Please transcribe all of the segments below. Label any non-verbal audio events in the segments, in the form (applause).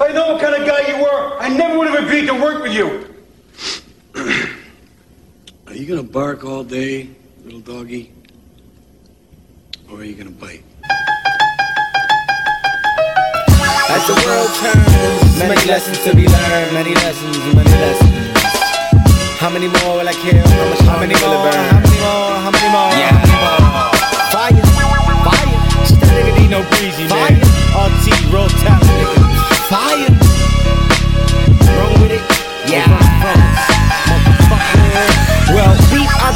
I know what kind of guy you were. I never would have agreed to work with you. (clears throat) Are you gonna bark all day, little doggy? Or are you gonna bite? As the world turns, many lessons to be learned, many lessons, many lessons. How many more will I kill? How, much how many more? How many more?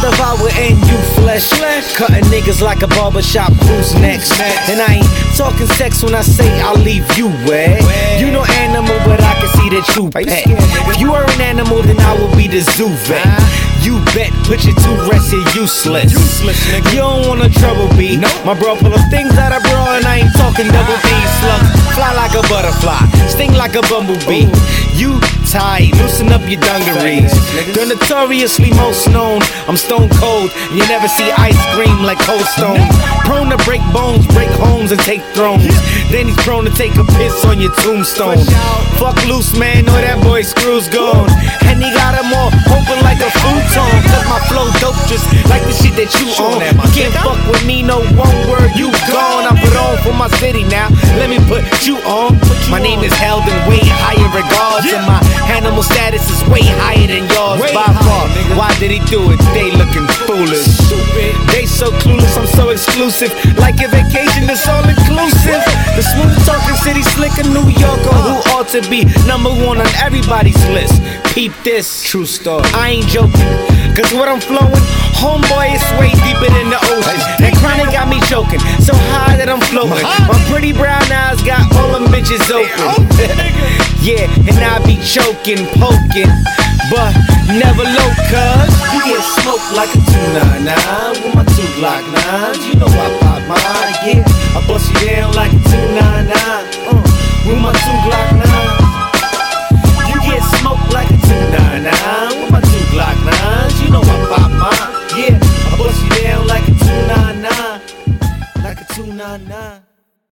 I and you flesh. Cutting niggas like a barbershop. Who's next? And I ain't talking sex when I say I'll leave you wet. You know animal, but I can see that you pet. If you are an animal, then I will be the zoo vet. You bet, put your two rest, you're useless. Useless, nigga. You don't want a trouble beat. My bro pull up things out of bro, and I ain't talking double D slugs. Fly like a butterfly, sting like a bumblebee. You tight, loosen up your dungarees. They're notoriously most known. I'm stone cold, you never see ice cream like cold stone. Prone to break bones, break homes, and take thrones. Then he's prone to take a piss on your tombstone. Fuck loose, man, know that boy screws gone. And he got him all open like a futon. Cause my flow dope just like the shit that you own. You can't fuck with me, no one word, you gone. I put on for my city now. Put you on. My name is held in way higher regards, and my animal status is way higher than yours by far. Why did he do it? They looking foolish. They so clueless, I'm so exclusive. Like a vacation, it's all inclusive. The smooth talking city slicker, New Yorker, who ought to be number one on everybody's list. Peep this, true story. I ain't joking, cause what I'm flowing, homeboy, is way deeper than the ocean. That chronic got me choking, so I'm floating. My pretty brown eyes got all them bitches open. (laughs) yeah, and I be choking, poking, but never low, cuz. You get smoked like a 299 with my two Glock 9s. You know I pop mine, yeah. I bust you down like a 299. 299.